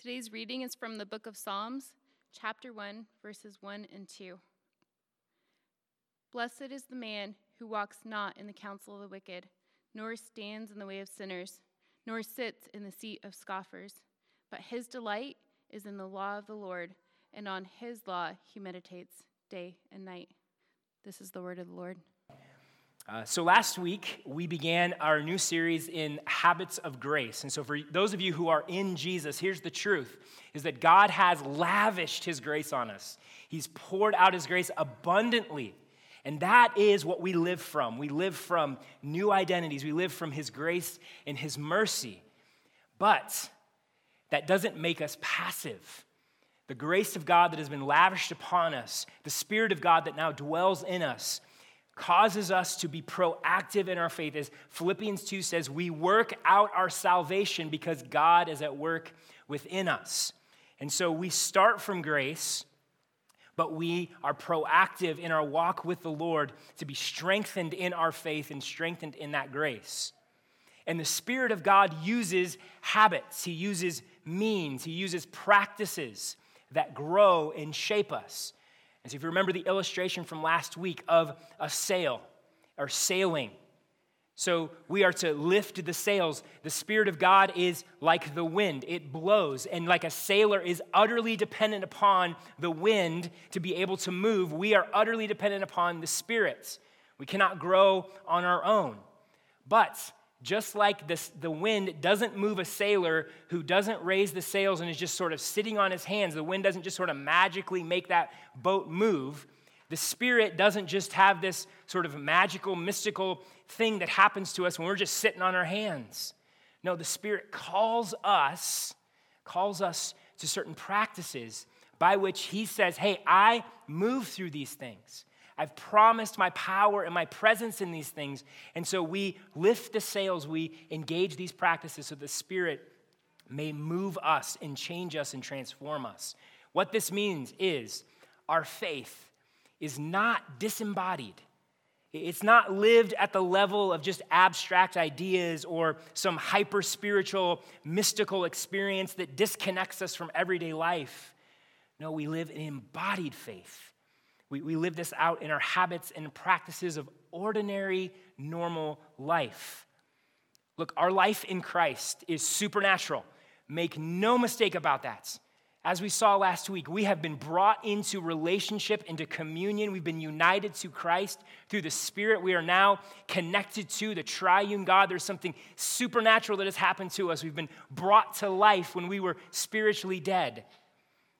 Today's reading is from the book of Psalms, chapter 1, verses 1 and 2. Blessed is the man who walks not in the counsel of the wicked, nor stands in the way of sinners, nor sits in the seat of scoffers. But his delight is in the law of the Lord, and on his law he meditates day and night. This is the word of the Lord. Uh, so, last week we began our new series in habits of grace. And so, for those of you who are in Jesus, here's the truth is that God has lavished his grace on us. He's poured out his grace abundantly. And that is what we live from. We live from new identities, we live from his grace and his mercy. But that doesn't make us passive. The grace of God that has been lavished upon us, the Spirit of God that now dwells in us, causes us to be proactive in our faith. As Philippians 2 says, we work out our salvation because God is at work within us. And so we start from grace, but we are proactive in our walk with the Lord to be strengthened in our faith and strengthened in that grace. And the Spirit of God uses habits, He uses means, He uses practices that grow and shape us. And so, if you remember the illustration from last week of a sail or sailing, so we are to lift the sails. The Spirit of God is like the wind, it blows. And like a sailor is utterly dependent upon the wind to be able to move, we are utterly dependent upon the spirits. We cannot grow on our own. But just like this, the wind doesn't move a sailor who doesn't raise the sails and is just sort of sitting on his hands, the wind doesn't just sort of magically make that boat move. The Spirit doesn't just have this sort of magical, mystical thing that happens to us when we're just sitting on our hands. No, the Spirit calls us, calls us to certain practices by which He says, Hey, I move through these things. I've promised my power and my presence in these things. And so we lift the sails, we engage these practices so the Spirit may move us and change us and transform us. What this means is our faith is not disembodied. It's not lived at the level of just abstract ideas or some hyper spiritual, mystical experience that disconnects us from everyday life. No, we live in embodied faith we, we live this out in our habits and practices of ordinary, normal life. Look, our life in Christ is supernatural. Make no mistake about that. As we saw last week, we have been brought into relationship, into communion. We've been united to Christ through the Spirit. We are now connected to the triune God. There's something supernatural that has happened to us. We've been brought to life when we were spiritually dead.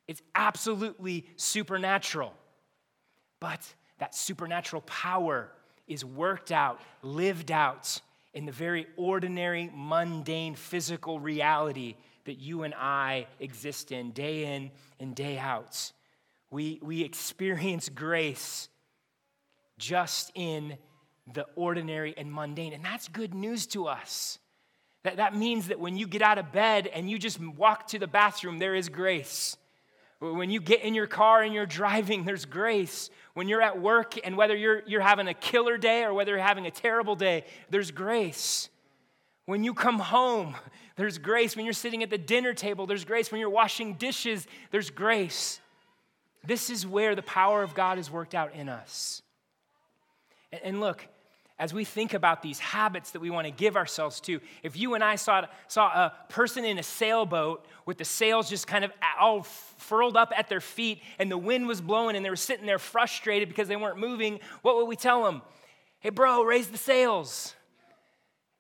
It's absolutely supernatural. But that supernatural power is worked out, lived out in the very ordinary, mundane, physical reality that you and I exist in day in and day out. We, we experience grace just in the ordinary and mundane. And that's good news to us. That, that means that when you get out of bed and you just walk to the bathroom, there is grace. When you get in your car and you're driving, there's grace. When you're at work and whether you're, you're having a killer day or whether you're having a terrible day, there's grace. When you come home, there's grace. When you're sitting at the dinner table, there's grace. When you're washing dishes, there's grace. This is where the power of God is worked out in us. And look, as we think about these habits that we want to give ourselves to, if you and I saw, saw a person in a sailboat with the sails just kind of all furled up at their feet and the wind was blowing and they were sitting there frustrated because they weren't moving, what would we tell them? Hey, bro, raise the sails.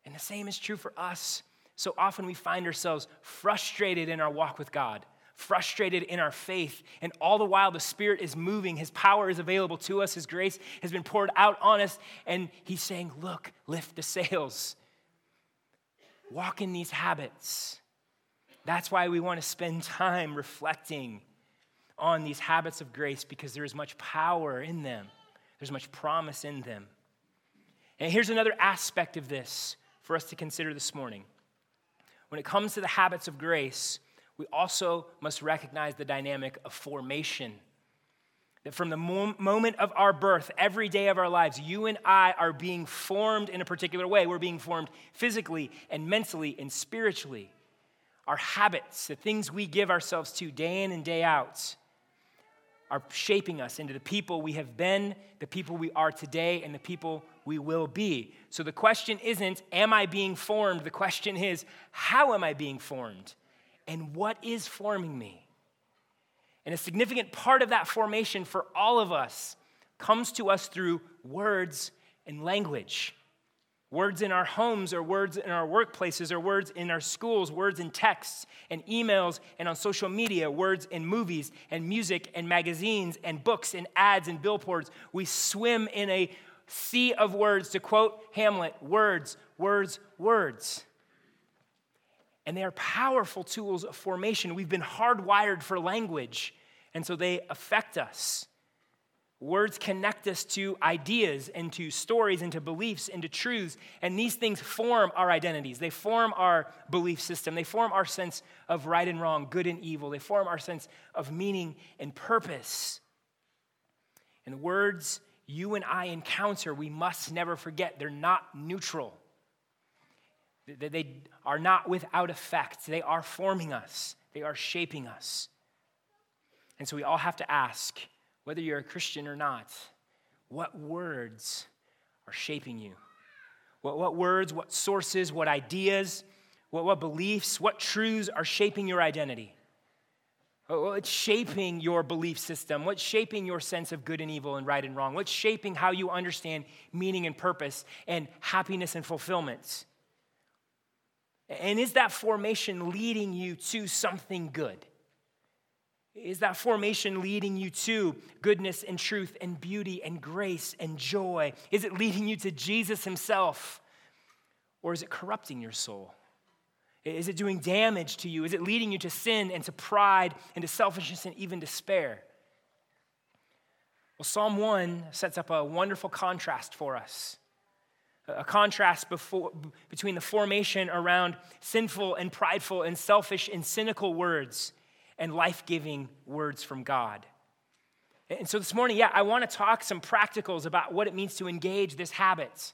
And the same is true for us. So often we find ourselves frustrated in our walk with God frustrated in our faith. And all the while, the Spirit is moving. His power is available to us. His grace has been poured out on us. And He's saying, Look, lift the sails. Walk in these habits. That's why we want to spend time reflecting on these habits of grace because there is much power in them, there's much promise in them. And here's another aspect of this for us to consider this morning. When it comes to the habits of grace, we also must recognize the dynamic of formation. That from the moment of our birth, every day of our lives, you and I are being formed in a particular way. We're being formed physically and mentally and spiritually. our habits, the things we give ourselves to day in and day out, are shaping us into the people we have been, the people we are today, and the people we will be. So the question isn't, Am I being formed? The question is, How am I being formed? And what is forming me? And a significant part of that formation for all of us comes to us through words and language. Words in our homes, or words in our workplaces, or words in our schools, words in texts and emails and on social media, words in movies and music and magazines and books and ads and billboards. We swim in a sea of words, to quote Hamlet words, words, words. And they are powerful tools of formation. We've been hardwired for language, and so they affect us. Words connect us to ideas and to stories and to beliefs and to truths, and these things form our identities. They form our belief system. They form our sense of right and wrong, good and evil. They form our sense of meaning and purpose. And words you and I encounter, we must never forget they're not neutral. They are not without effect. They are forming us, they are shaping us. And so we all have to ask whether you're a Christian or not, what words are shaping you? What, what words, what sources, what ideas, what, what beliefs, what truths are shaping your identity? What's shaping your belief system? What's shaping your sense of good and evil and right and wrong? What's shaping how you understand meaning and purpose and happiness and fulfillment? And is that formation leading you to something good? Is that formation leading you to goodness and truth and beauty and grace and joy? Is it leading you to Jesus Himself? Or is it corrupting your soul? Is it doing damage to you? Is it leading you to sin and to pride and to selfishness and even despair? Well, Psalm 1 sets up a wonderful contrast for us. A contrast before, between the formation around sinful and prideful and selfish and cynical words and life giving words from God. And so this morning, yeah, I want to talk some practicals about what it means to engage this habit.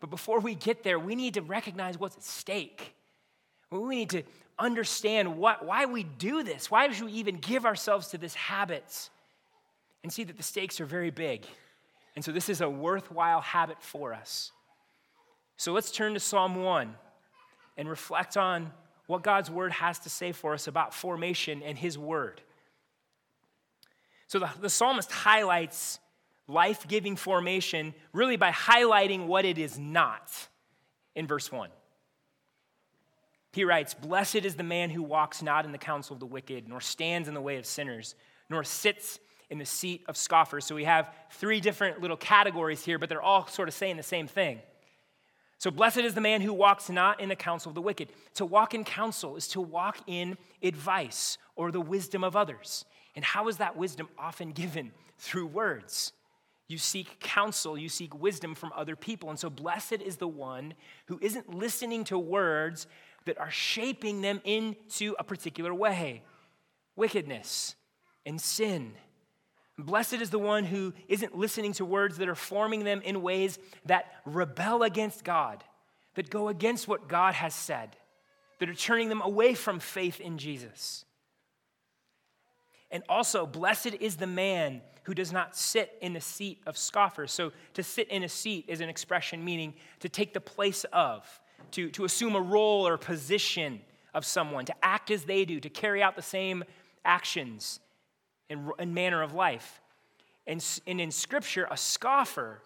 But before we get there, we need to recognize what's at stake. We need to understand what, why we do this. Why should we even give ourselves to this habit? And see that the stakes are very big. And so this is a worthwhile habit for us. So let's turn to Psalm 1 and reflect on what God's word has to say for us about formation and his word. So the, the psalmist highlights life giving formation really by highlighting what it is not in verse 1. He writes, Blessed is the man who walks not in the counsel of the wicked, nor stands in the way of sinners, nor sits in the seat of scoffers. So we have three different little categories here, but they're all sort of saying the same thing. So, blessed is the man who walks not in the counsel of the wicked. To walk in counsel is to walk in advice or the wisdom of others. And how is that wisdom often given? Through words. You seek counsel, you seek wisdom from other people. And so, blessed is the one who isn't listening to words that are shaping them into a particular way wickedness and sin Blessed is the one who isn't listening to words that are forming them in ways that rebel against God, that go against what God has said, that are turning them away from faith in Jesus. And also, blessed is the man who does not sit in the seat of scoffers. So, to sit in a seat is an expression meaning to take the place of, to, to assume a role or position of someone, to act as they do, to carry out the same actions and, and manner of life. And, and in Scripture, a scoffer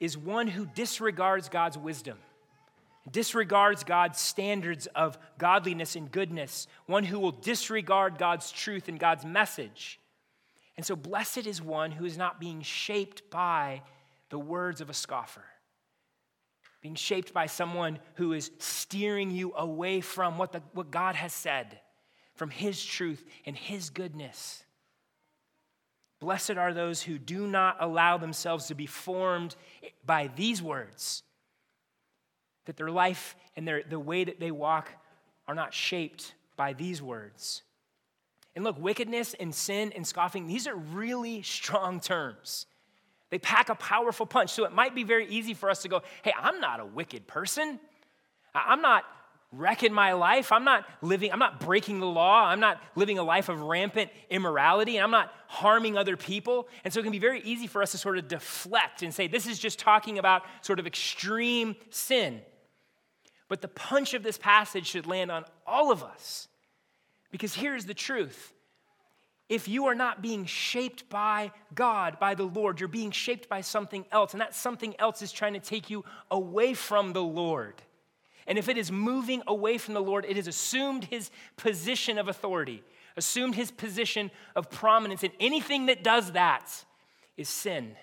is one who disregards God's wisdom, disregards God's standards of godliness and goodness, one who will disregard God's truth and God's message. And so, blessed is one who is not being shaped by the words of a scoffer, being shaped by someone who is steering you away from what, the, what God has said, from His truth and His goodness. Blessed are those who do not allow themselves to be formed by these words, that their life and their, the way that they walk are not shaped by these words. And look, wickedness and sin and scoffing, these are really strong terms. They pack a powerful punch. So it might be very easy for us to go, hey, I'm not a wicked person. I'm not wrecking my life. I'm not living, I'm not breaking the law. I'm not living a life of rampant immorality. I'm not harming other people. And so it can be very easy for us to sort of deflect and say, this is just talking about sort of extreme sin. But the punch of this passage should land on all of us. Because here's the truth if you are not being shaped by God, by the Lord, you're being shaped by something else, and that something else is trying to take you away from the Lord. And if it is moving away from the Lord, it has assumed his position of authority, assumed his position of prominence, and anything that does that is sin.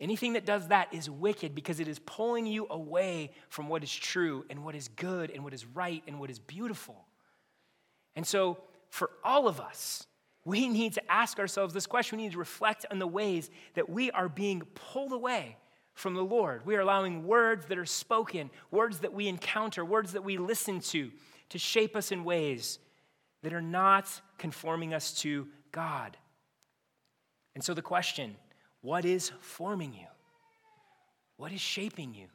Anything that does that is wicked because it is pulling you away from what is true and what is good and what is right and what is beautiful. And so, for all of us, we need to ask ourselves this question. We need to reflect on the ways that we are being pulled away from the Lord. We are allowing words that are spoken, words that we encounter, words that we listen to, to shape us in ways that are not conforming us to God. And so the question what is forming you? What is shaping you?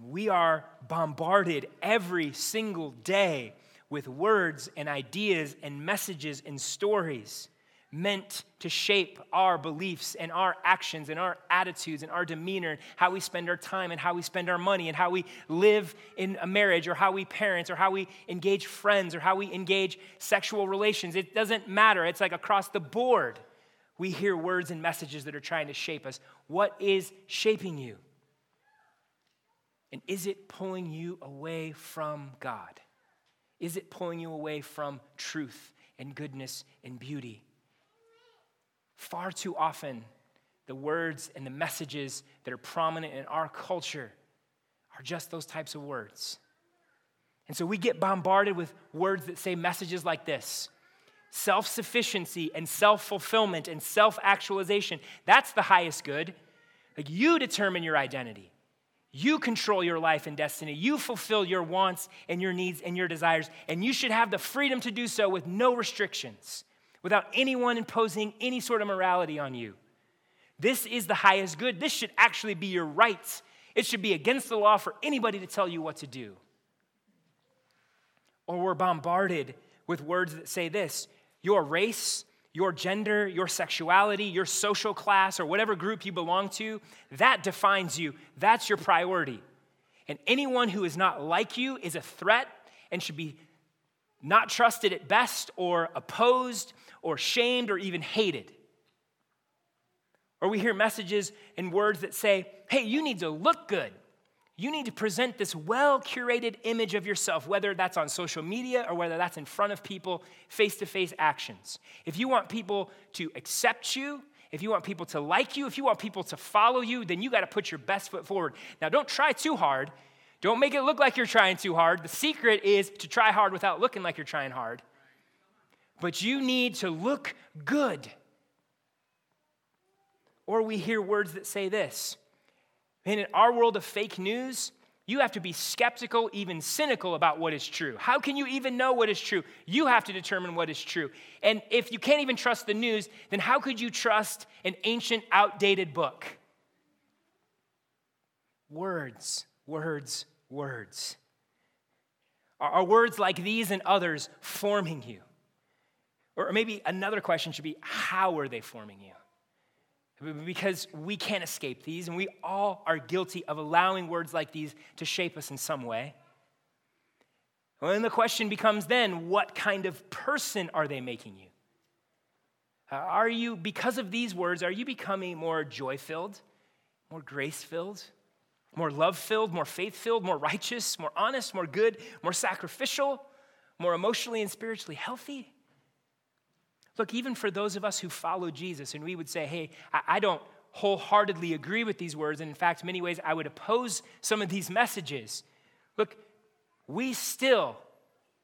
We are bombarded every single day with words and ideas and messages and stories meant to shape our beliefs and our actions and our attitudes and our demeanor, and how we spend our time and how we spend our money and how we live in a marriage or how we parent or how we engage friends or how we engage sexual relations. It doesn't matter. It's like across the board. We hear words and messages that are trying to shape us. What is shaping you? And is it pulling you away from God? Is it pulling you away from truth and goodness and beauty? Far too often, the words and the messages that are prominent in our culture are just those types of words. And so we get bombarded with words that say messages like this self sufficiency and self fulfillment and self actualization. That's the highest good. Like you determine your identity. You control your life and destiny. You fulfill your wants and your needs and your desires. And you should have the freedom to do so with no restrictions without anyone imposing any sort of morality on you. This is the highest good. This should actually be your rights. It should be against the law for anybody to tell you what to do. Or we're bombarded with words that say this your race, your gender, your sexuality, your social class, or whatever group you belong to, that defines you. That's your priority. And anyone who is not like you is a threat and should be not trusted at best, or opposed, or shamed, or even hated. Or we hear messages and words that say, hey, you need to look good. You need to present this well curated image of yourself, whether that's on social media or whether that's in front of people, face to face actions. If you want people to accept you, if you want people to like you, if you want people to follow you, then you got to put your best foot forward. Now, don't try too hard don't make it look like you're trying too hard. The secret is to try hard without looking like you're trying hard. But you need to look good. Or we hear words that say this. And in our world of fake news, you have to be skeptical, even cynical about what is true. How can you even know what is true? You have to determine what is true. And if you can't even trust the news, then how could you trust an ancient, outdated book? Words, words, words? Are words like these and others forming you? Or maybe another question should be how are they forming you? Because we can't escape these, and we all are guilty of allowing words like these to shape us in some way. Well, then the question becomes then what kind of person are they making you? Uh, are you, because of these words, are you becoming more joy filled, more grace filled, more love filled, more faith filled, more righteous, more honest, more good, more sacrificial, more emotionally and spiritually healthy. Look, even for those of us who follow Jesus, and we would say, hey, I don't wholeheartedly agree with these words, and in fact, many ways I would oppose some of these messages. Look, we still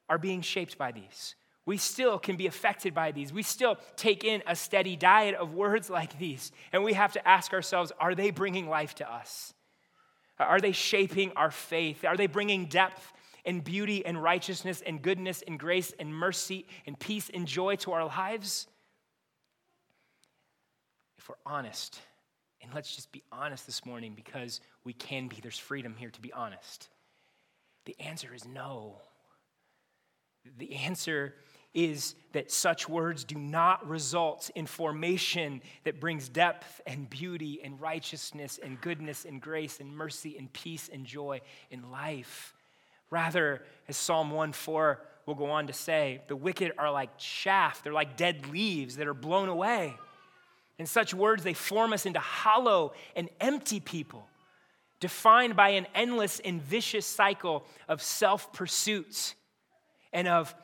are being shaped by these. We still can be affected by these. We still take in a steady diet of words like these. And we have to ask ourselves are they bringing life to us? Are they shaping our faith? Are they bringing depth and beauty and righteousness and goodness and grace and mercy and peace and joy to our lives? If we're honest, and let's just be honest this morning because we can be, there's freedom here to be honest. The answer is no. The answer is that such words do not result in formation that brings depth and beauty and righteousness and goodness and grace and mercy and peace and joy in life. Rather, as Psalm 1 4 will go on to say, the wicked are like chaff, they're like dead leaves that are blown away. In such words, they form us into hollow and empty people, defined by an endless and vicious cycle of self pursuit and of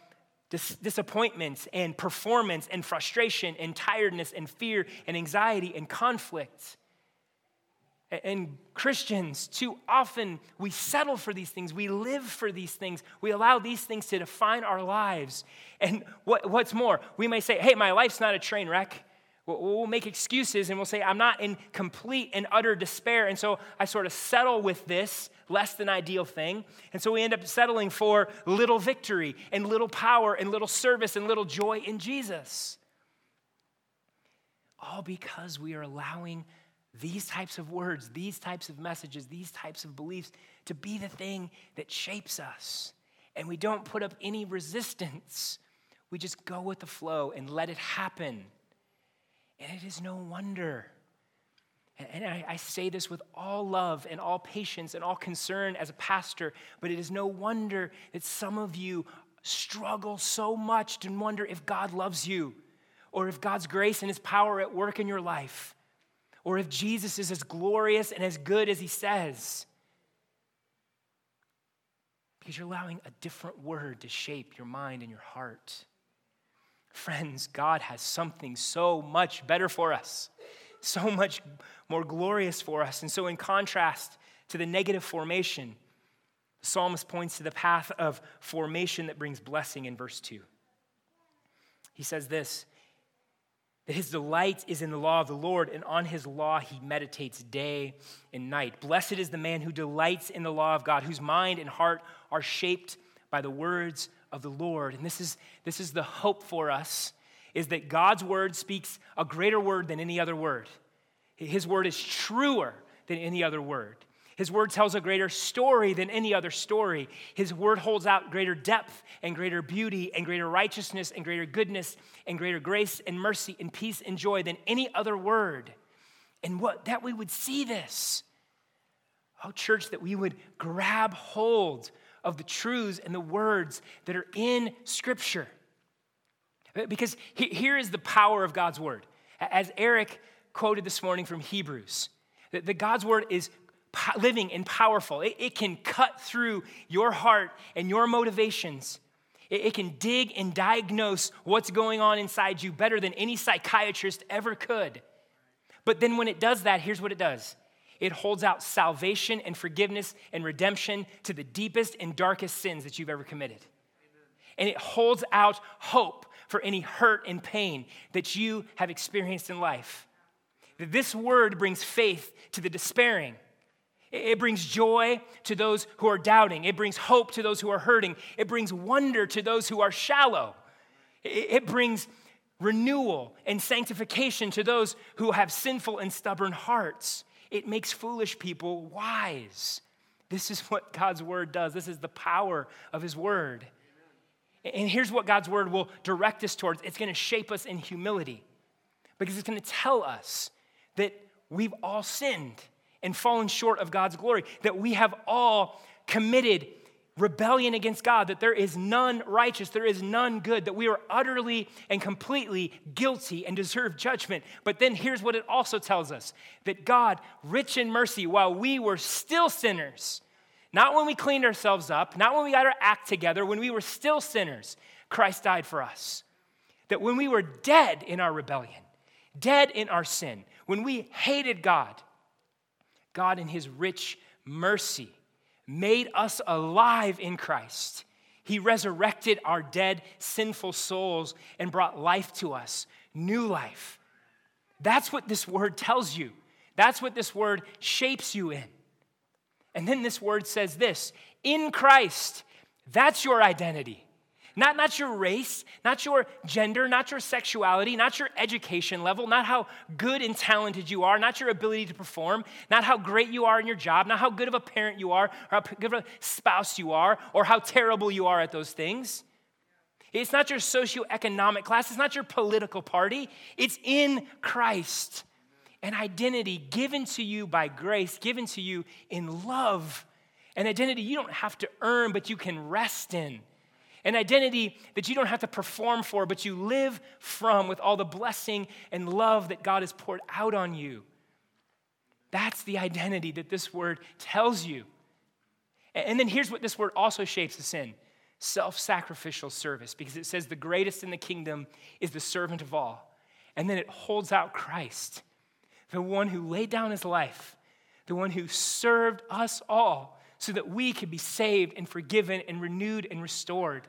dis- disappointments and performance and frustration and tiredness and fear and anxiety and conflict. And Christians, too often, we settle for these things. We live for these things. We allow these things to define our lives. And what, what's more, we may say, hey, my life's not a train wreck. We'll make excuses and we'll say, I'm not in complete and utter despair. And so I sort of settle with this less than ideal thing. And so we end up settling for little victory and little power and little service and little joy in Jesus. All because we are allowing these types of words, these types of messages, these types of beliefs to be the thing that shapes us. And we don't put up any resistance. We just go with the flow and let it happen. And it is no wonder. And I, say this with all love and all patience and all concern as a pastor, but it is no wonder that some of you struggle so much to wonder if God loves you or if God's grace and His power at work in your life or if Jesus is as glorious and as good as He says. Because you're allowing a different word to shape your mind and your heart. Friends, God has something so much better for us, so much more glorious for us. And so, in contrast to the negative formation, the psalmist points to the path of formation that brings blessing in verse 2. He says this that his delight is in the law of the Lord, and on his law he meditates day and night. Blessed is the man who delights in the law of God, whose mind and heart are shaped by the words of the Lord. And this is, this is the hope for us is that God's word speaks a greater word than any other word. His word is truer than any other word. His word tells a greater story than any other story. His word holds out greater depth and greater beauty and greater righteousness and greater goodness and greater grace and mercy and peace and joy than any other word. And what that we would see this. Oh, church, that we would grab hold of the truths and the words that are in Scripture. Uh, because here is the power of God's word. As Eric quoted this morning from Hebrews, that God's word is living and powerful. It, can cut through your heart and your motivations. it can dig and diagnose what's going on inside you better than any psychiatrist ever could. But then when it does that, here's what it does it holds out salvation and forgiveness and redemption to the deepest and darkest sins that you've ever committed. And it holds out hope for any hurt and pain that you have experienced in life. That this word brings faith to the despairing. It brings joy to those who are doubting. It brings hope to those who are hurting. It brings wonder to those who are shallow. It brings renewal and sanctification to those who have sinful and stubborn hearts. It makes foolish people wise. This is what God's word does. This is the power of his word. And here's what God's word will direct us towards it's going to shape us in humility because it's going to tell us that we've all sinned and fallen short of God's glory, that we have all committed rebellion against God, that there is none righteous, there is none good, that we are utterly and completely guilty and deserve judgment. But then here's what it also tells us that God, rich in mercy, while we were still sinners, not when we cleaned ourselves up, not when we got our act together, when we were still sinners, Christ died for us. That when we were dead in our rebellion, dead in our sin, when we hated God, God, in His rich mercy, made us alive in Christ. He resurrected our dead, sinful souls and brought life to us, new life. That's what this word tells you. That's what this word shapes you in. And then this word says this in Christ, that's your identity. Not, not your race, not your gender, not your sexuality, not your education level, not how good and talented you are, not your ability to perform, not how great you are in your job, not how good of a parent you are, or how good of a spouse you are, or how terrible you are at those things. It's not your socioeconomic class, it's not your political party, it's in Christ. An identity given to you by grace, given to you in love. An identity you don't have to earn, but you can rest in an identity that you don't have to perform for, but you live from with all the blessing and love that God has poured out on you. That's the identity that this word tells you. And then here's what this word also shapes us in self sacrificial service, because it says the greatest in the kingdom is the servant of all. And then it holds out Christ, the one who laid down his life, the one who served us all so that we could be saved and forgiven and renewed and restored.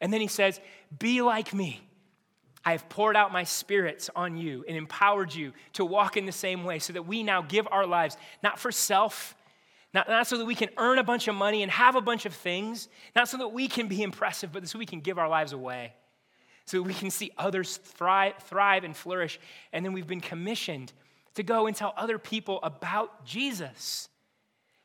And then he says, Be like me. I have poured out my spirits on you and empowered you to walk in the same way so that we now give our lives not for self, not, not so that we can earn a bunch of money and have a bunch of things, not so that we can be impressive, but so we can give our lives away, so that we can see others thrive, thrive and flourish. And then we've been commissioned to go and tell other people about Jesus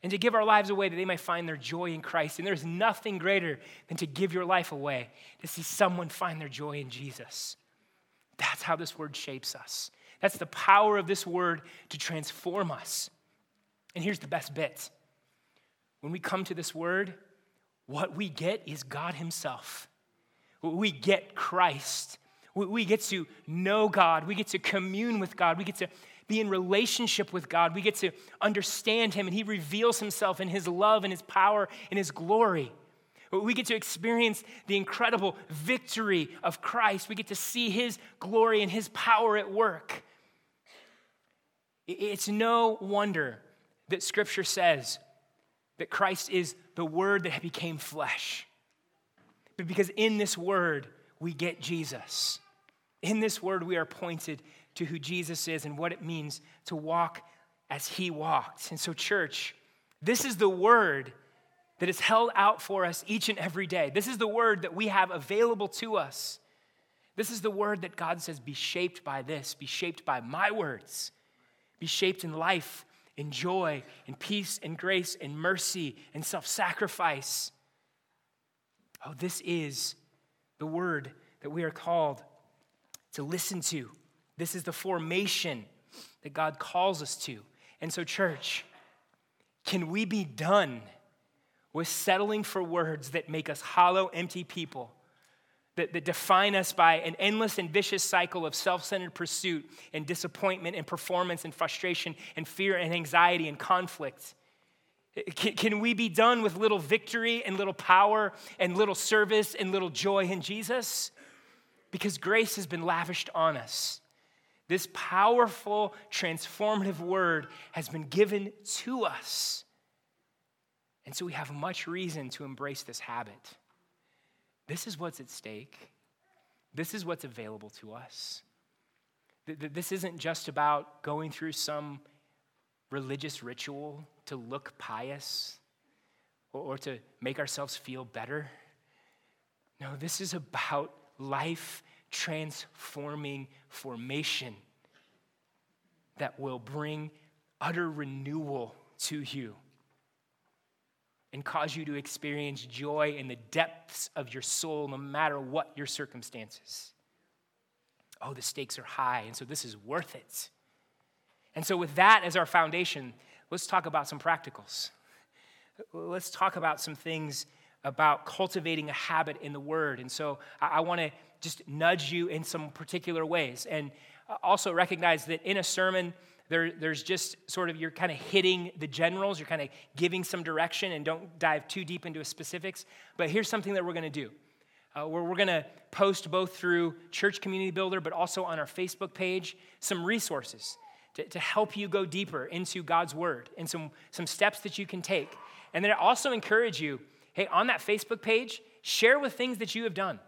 and to give our lives away that they might find their joy in Christ. And there's nothing greater than to give your life away to see someone find their joy in Jesus. That's how this word shapes us. That's the power of this word to transform us. And here's the best bit when we come to this word, what we get is God Himself. We get Christ. We get to know God. We get to commune with God. We get to be in relationship with God. We get to understand Him, and He reveals Himself in His love and His power and His glory. We get to experience the incredible victory of Christ. We get to see His glory and His power at work. It's no wonder that Scripture says that Christ is the Word that became flesh. But because in this Word, we get Jesus. In this Word, we are pointed to who Jesus is and what it means to walk as he walked. And so, church, this is the word that is held out for us each and every day. This is the word that we have available to us. This is the word that God says, be shaped by this, be shaped by my words, be shaped in life, in joy, in peace, in grace, and mercy, and self sacrifice. Oh, this is the word that we are called to listen to this is the formation that God calls us to. And so, church, can we be done with settling for words that make us hollow, empty people, that, that define us by an endless and vicious cycle of self centered pursuit and disappointment and performance and frustration and fear and anxiety and conflict? Can, can we be done with little victory and little power and little service and little joy in Jesus? Because grace has been lavished on us. This powerful, transformative word has been given to us. And so we have much reason to embrace this habit. This is what's at stake. This is what's available to us. This isn't just about going through some religious ritual to look pious or to make ourselves feel better. No, this is about life transforming formation that will bring utter renewal to you and cause you to experience joy in the depths of your soul, no matter what your circumstances. Oh, the stakes are high, and so this is worth it. And so, with that as our foundation, let's talk about some practicals. Let's talk about some things about cultivating a habit in the Word. And so, I, I want to just nudge you in some particular ways. And also recognize that in a sermon, there, there's just sort of, you're kind of hitting the generals, you're kind of giving some direction, and don't dive too deep into specifics. But here's something that we're going to do. Uh, where we're going to post both through Church Community Builder, but also on our Facebook page, some resources to, to help you go deeper into God's Word and some, some steps that you can take. And then I also encourage you hey, on that Facebook page, share with things that you have done.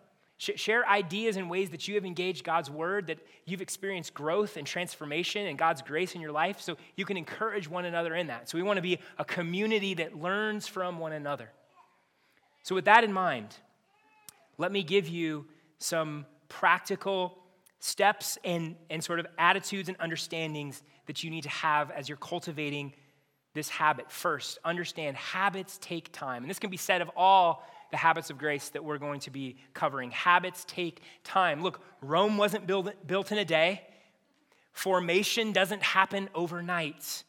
Share ideas and ways that you have engaged God's word, that you've experienced growth and transformation and God's grace in your life, so you can encourage one another in that. So we want to be a community that learns from one another. So, with that in mind, let me give you some practical steps and, and sort of attitudes and understandings that you need to have as you're cultivating this habit. First, understand habits take time. And this can be said of all the habits of grace that we're going to be covering. Habits take time. Look, Rome wasn't built, built in a day, formation doesn't happen overnight.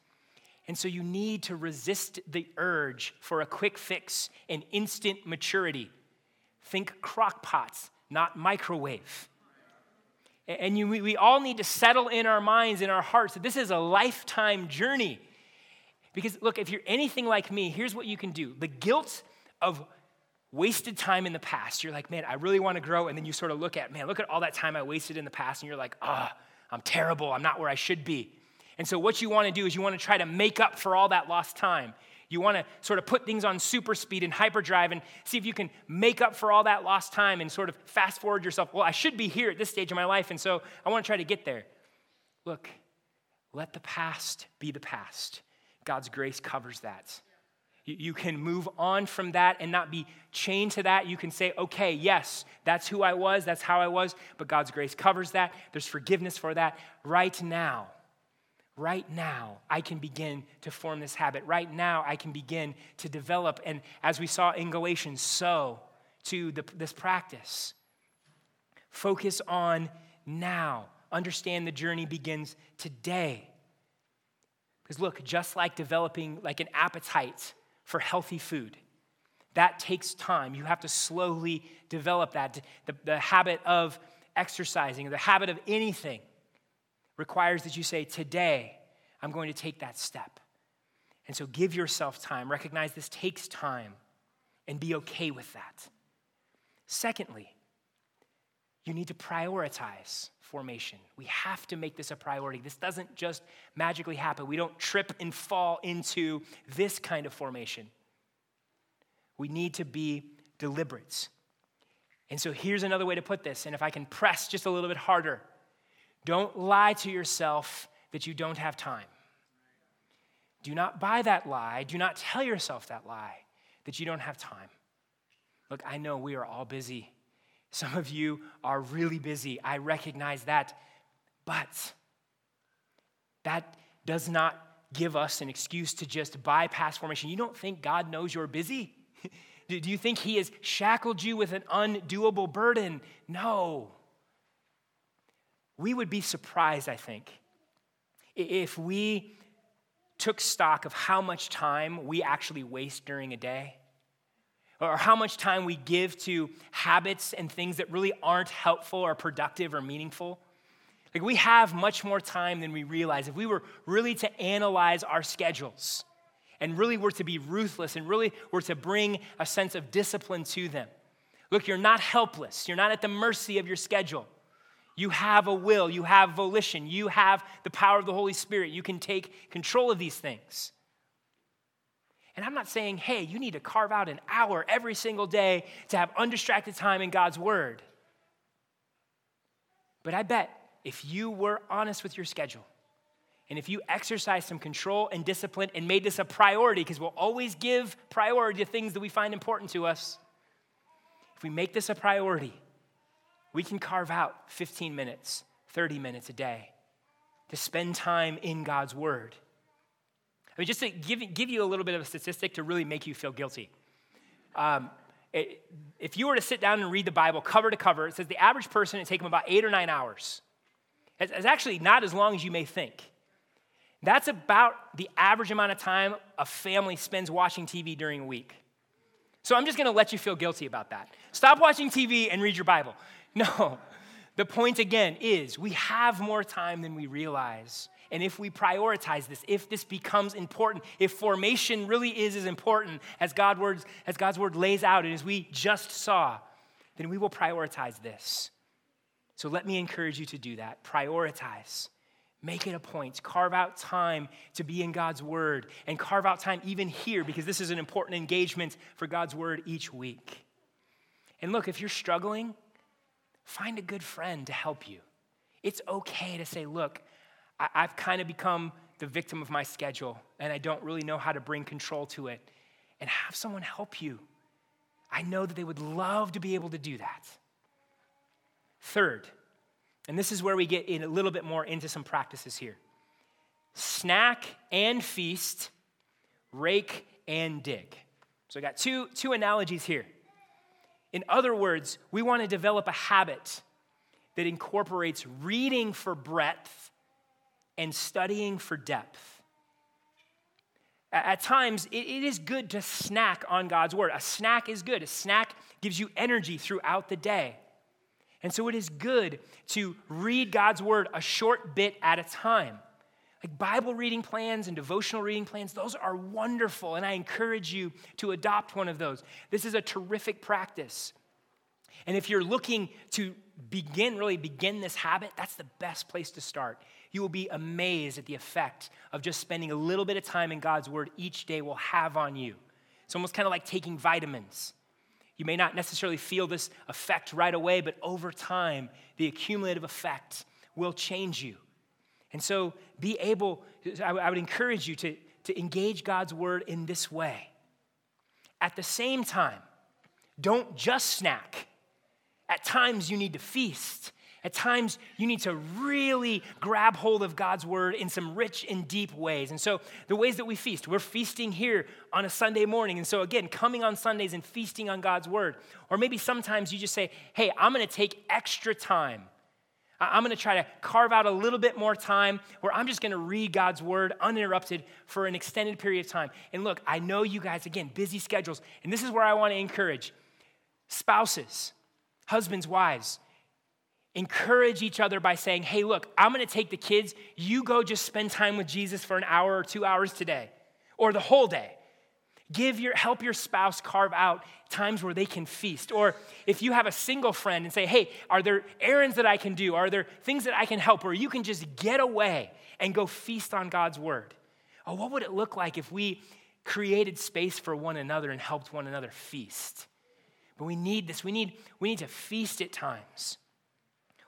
And so you need to resist the urge for a quick fix and instant maturity. Think crock pots, not microwave. And you, we all need to settle in our minds, in our hearts, that this is a lifetime journey. Because, look, if you're anything like me, here's what you can do the guilt of wasted time in the past. You're like, man, I really want to grow. And then you sort of look at, man, look at all that time I wasted in the past. And you're like, ah, oh, I'm terrible. I'm not where I should be. And so, what you want to do is you want to try to make up for all that lost time. You want to sort of put things on super speed and hyperdrive and see if you can make up for all that lost time and sort of fast forward yourself. Well, I should be here at this stage of my life, and so I want to try to get there. Look, let the past be the past. God's grace covers that. You can move on from that and not be chained to that. You can say, okay, yes, that's who I was, that's how I was, but God's grace covers that. There's forgiveness for that right now. Right now, I can begin to form this habit. Right now, I can begin to develop, and as we saw in Galatians, so to the, this practice. Focus on now. Understand the journey begins today. Because look, just like developing like an appetite for healthy food. That takes time. You have to slowly develop that. The, the habit of exercising, the habit of anything requires that you say, Today, I'm going to take that step. And so give yourself time. Recognize this takes time and be okay with that. Secondly, you need to prioritize formation. We have to make this a priority. This doesn't just magically happen. We don't trip and fall into this kind of formation. We need to be deliberate. And so here's another way to put this, and if I can press just a little bit harder don't lie to yourself that you don't have time. Do not buy that lie. Do not tell yourself that lie that you don't have time. Look, I know we are all busy. Some of you are really busy. I recognize that. But that does not give us an excuse to just bypass formation. You don't think God knows you're busy? Do you think He has shackled you with an undoable burden? No. We would be surprised, I think, if we took stock of how much time we actually waste during a day or how much time we give to habits and things that really aren't helpful or productive or meaningful. Like we have much more time than we realize. If we were really to analyze our schedules and really were to be ruthless and really were to bring a sense of discipline to them. Look, you're not helpless. You're not at the mercy of your schedule. You have a will, you have volition, you have the power of the Holy Spirit. You can take control of these things. And I'm not saying, hey, you need to carve out an hour every single day to have undistracted time in God's Word. But I bet if you were honest with your schedule, and if you exercise some control and discipline and made this a priority, because we'll always give priority to things that we find important to us, if we make this a priority, we can carve out 15 minutes, 30 minutes a day to spend time in God's Word. I mean, just to give, give you a little bit of a statistic to really make you feel guilty. Um, it, if you were to sit down and read the Bible cover to cover, it says the average person, it takes them about eight or nine hours. It's, it's actually not as long as you may think. That's about the average amount of time a family spends watching TV during a week. So I'm just going to let you feel guilty about that. Stop watching TV and read your Bible. No. The point again is we have more time than we realize. And if we prioritize this, if this becomes important, if formation really is as important as, God words, as God's word lays out and as we just saw, then we will prioritize this. So let me encourage you to do that. Prioritize. Make it a point. Carve out time to be in God's word and carve out time even here because this is an important engagement for God's word each week. And look, if you're struggling, find a good friend to help you. It's okay to say, look, I, have kind of become the victim of my schedule and I don't really know how to bring control to it. And have someone help you. I know that they would love to be able to do that. Third, and this is where we get in a little bit more into some practices here snack and feast, rake and dig. So I got two, two analogies here. In other words, we want to develop a habit that incorporates reading for breadth and studying for depth. At times, it is good to snack on God's word. A snack is good. A snack gives you energy throughout the day. And so it is good to read God's word a short bit at a time. Like Bible reading plans and devotional reading plans, those are wonderful, and I encourage you to adopt one of those. This is a terrific practice. And if you're looking to begin, really begin this habit, that's the best place to start. You will be amazed at the effect of just spending a little bit of time in God's Word each day will have on you. It's almost kind of like taking vitamins. You may not necessarily feel this effect right away, but over time, the accumulative effect will change you. And so, be able, I would encourage you to, to engage God's Word in this way. At the same time, don't just snack at times, you need to feast. At times, you need to really grab hold of God's word in some rich and deep ways. And so, the ways that we feast, we're feasting here on a Sunday morning. And so, again, coming on Sundays and feasting on God's word. Or maybe sometimes you just say, hey, I'm going to take extra time. I'm going to try to carve out a little bit more time where I'm just going to read God's word uninterrupted for an extended period of time. And look, I know you guys, again, busy schedules. And this is where I want to encourage spouses Husbands, wives, encourage each other by saying, hey, look, I'm to take the kids. You go just spend time with Jesus for an hour or two hours today or the whole day. Give your, help your spouse carve out times where they can feast. Or if you have a single friend and say, hey, are there errands that I can do? Are there things that I can help Or you can just get away and go feast on God's word? Oh, what would it look like if we created space for one another and helped one another feast? But we need this. We need, we need to feast at times.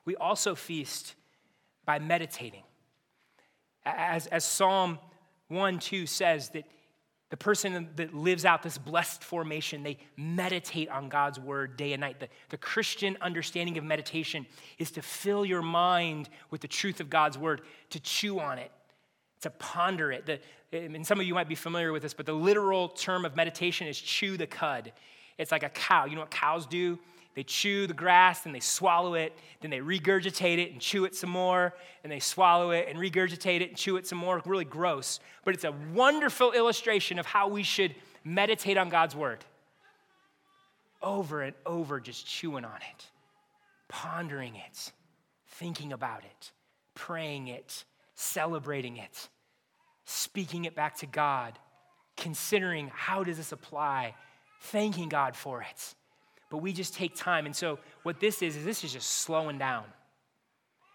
We also feast by meditating. As, as Psalm 1 2 says, that the person that lives out this blessed formation, they meditate on God's word day and night. The, the Christian understanding of meditation is to fill your mind with the truth of God's word, to chew on it, to ponder it. The, and some of you might be familiar with this, but the literal term of meditation is chew the cud. It's like a cow. You know what cows do? They chew the grass and they swallow it, then they regurgitate it and chew it some more, and they swallow it and regurgitate it and chew it some more. Really gross. But it's a wonderful illustration of how we should meditate on God's word. Over and over, just chewing on it, pondering it, thinking about it, praying it, celebrating it, speaking it back to God, considering how does this apply thanking God for it. But we just take time. And so, what this is, is this is just slowing down.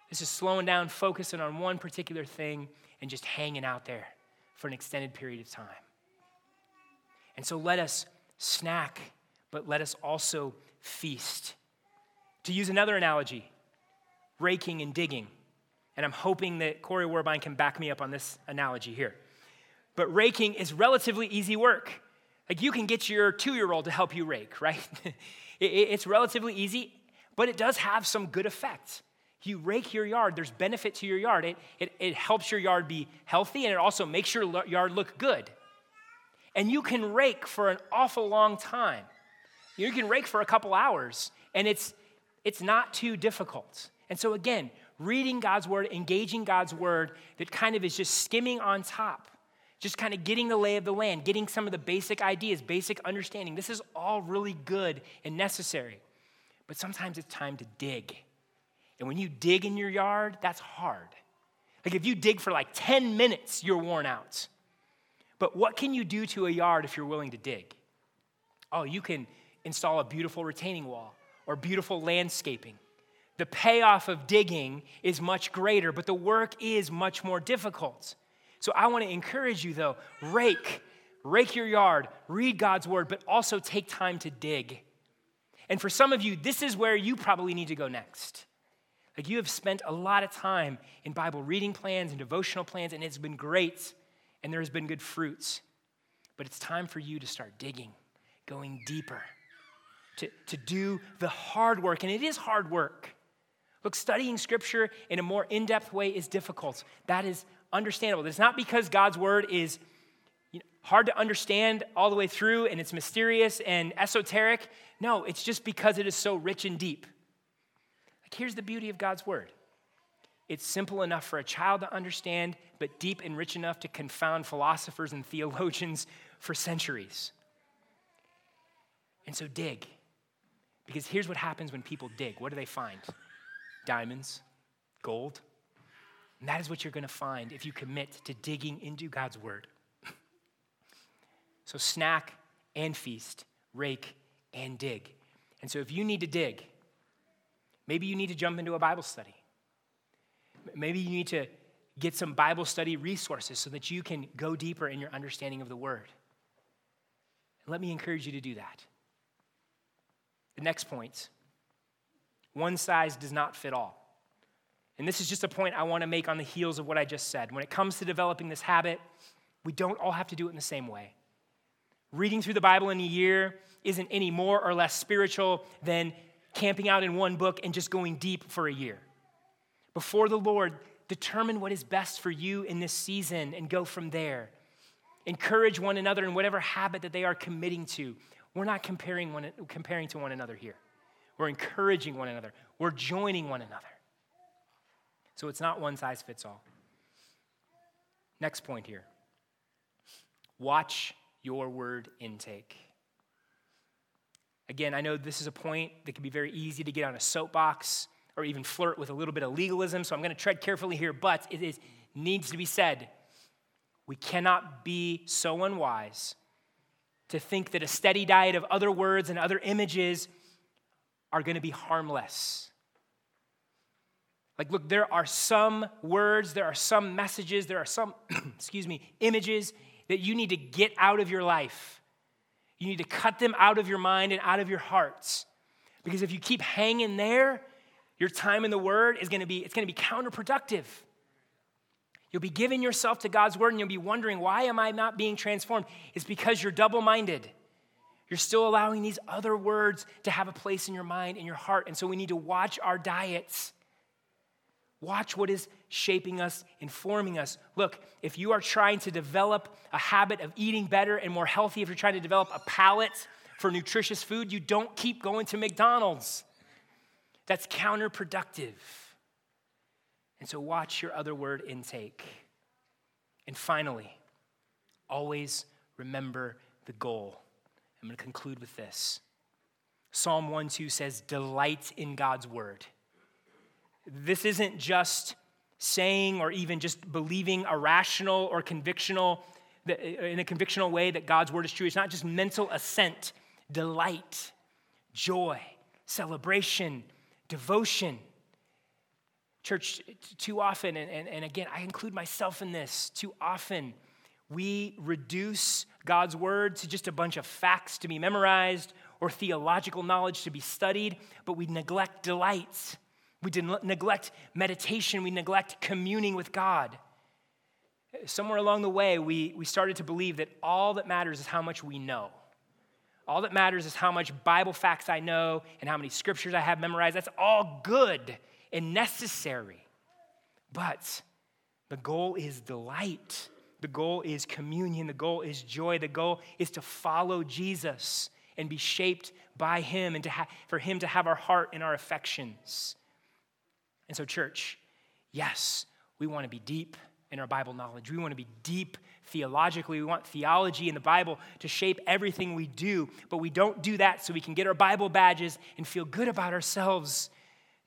This is slowing down, focusing on one particular thing, and just hanging out there for an extended period of time. And so, let us snack, but let us also feast. To use another analogy, raking and digging. And I'm hoping that Corey Warbine can back me up on this analogy here. But raking is relatively easy work. Like you can get your two year old to help you rake, right? It's relatively easy, but it does have some good effects. You rake your yard, there's benefit to your yard. It, it, it helps your yard be healthy and it also makes your yard look good. And you can rake for an awful long time. You can rake for a couple hours and it's, it's not too difficult. And so, again, reading God's word, engaging God's word that kind of is just skimming on top just kind of getting the lay of the land, getting some of the basic ideas, basic understanding. This is all really good and necessary. But sometimes it's time to dig. And when you dig in your yard, that's hard. Like if you dig for like 10 minutes, you're worn out. But what can you do to a yard if you're willing to dig? Oh, you can install a beautiful retaining wall or beautiful landscaping. The payoff of digging is much greater, but the work is much more difficult. So I want to encourage you, though, rake, rake your yard, read God's word, but also take time to dig. And for some of you, this is where you probably need to go next. Like you have spent a lot of time in Bible reading plans and devotional plans, and it's been great, and there's been good fruits. But it's time for you to start digging, going deeper. to, to do the hard work, and it is hard work. Look, studying scripture in a more in depth way is difficult. That is understandable. It's not because God's word is hard to understand all the way through and it's mysterious and esoteric. No, it's just because it is so rich and deep. Like, here's the beauty of God's word it's simple enough for a child to understand, but deep and rich enough to confound philosophers and theologians for centuries. And so dig. Because here's what happens when people dig what do they find? Diamonds, gold. And that is what you're going to find if you commit to digging into God's word. so snack and feast, rake and dig. And so if you need to dig, maybe you need to jump into a Bible study. Maybe you need to get some Bible study resources so that you can go deeper in your understanding of the word. And let me encourage you to do that. The next point one size does not fit all. And this is just a point I want to make on the heels of what I just said. When it comes to developing this habit, we don't all have to do it in the same way. Reading through the Bible in a year isn't any more or less spiritual than camping out in one book and just going deep for a year. Before the Lord, determine what is best for you in this season and go from there. Encourage one another in whatever habit that they are committing to. We're not comparing, one, comparing to one another here. We're encouraging one another. We're joining one another. So it's not one size fits all. Next point here watch your word intake. Again, I know this is a point that can be very easy to get on a soapbox or even flirt with a little bit of legalism, so I'm going to tread carefully here, but it is, needs to be said. We cannot be so unwise to think that a steady diet of other words and other images are going to be harmless. Like, look, there are some words, there are some messages, there are some, excuse me, images that you need to get out of your life. You need to cut them out of your mind and out of your hearts. Because if you keep hanging there, your time in the Word is going to be, it's going to be counterproductive. You'll be giving yourself to God's word and you'll be wondering, why am I not being transformed? It's because you're double minded. You're still allowing these other words to have a place in your mind and your heart. And so we need to watch our diets. Watch what is shaping us, informing us. Look, if you are trying to develop a habit of eating better and more healthy, if you're trying to develop a palate for nutritious food, you don't keep going to McDonald's. That's counterproductive. And so watch your other word intake. And finally, always remember the goal. I'm going to conclude with this. Psalm 1 2 says, Delight in God's word. This isn't just saying or even just believing a rational or convictional, in a convictional way that God's word is true. It's not just mental assent, delight, joy, celebration, devotion. Church, too often, and, and, and again, I include myself in this, too often we reduce God's word to just a bunch of facts to be memorized or theological knowledge to be studied, but we neglect delights. We neglect meditation. We neglect communing with God. Somewhere along the way, we, we started to believe that all that matters is how much we know. All that matters is how much Bible facts I know and how many scriptures I have memorized. That's all good and necessary. But the goal is delight. The goal is communion. The goal is joy. The goal is to follow Jesus and be shaped by Him and to ha- for Him to have our heart and our affections. And so, church, yes, we want to be deep in our Bible knowledge. We want to be deep theologically. We want theology in the Bible to shape everything we do, but we don't do that so we can get our Bible badges and feel good about ourselves.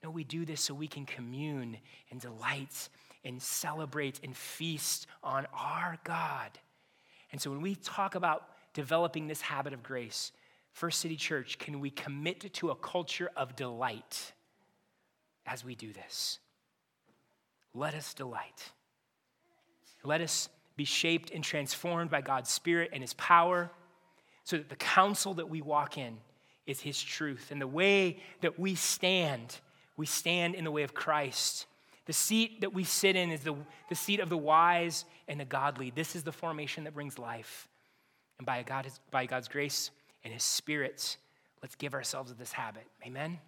No, we do this so we can commune and delight and celebrate and feast on our God. And so when we talk about developing this habit of grace, First City Church, can we commit to a culture of delight as we do this? Let us delight. Let us be shaped and transformed by God's Spirit and His power so that the counsel that we walk in is His truth. And the way that we stand we stand in the way of Christ. The seat that we sit in is the, the seat of the wise and the godly. This is the formation that brings life. And by, God, by God's grace and His Spirit, Let's give ourselves to this habit. Amen?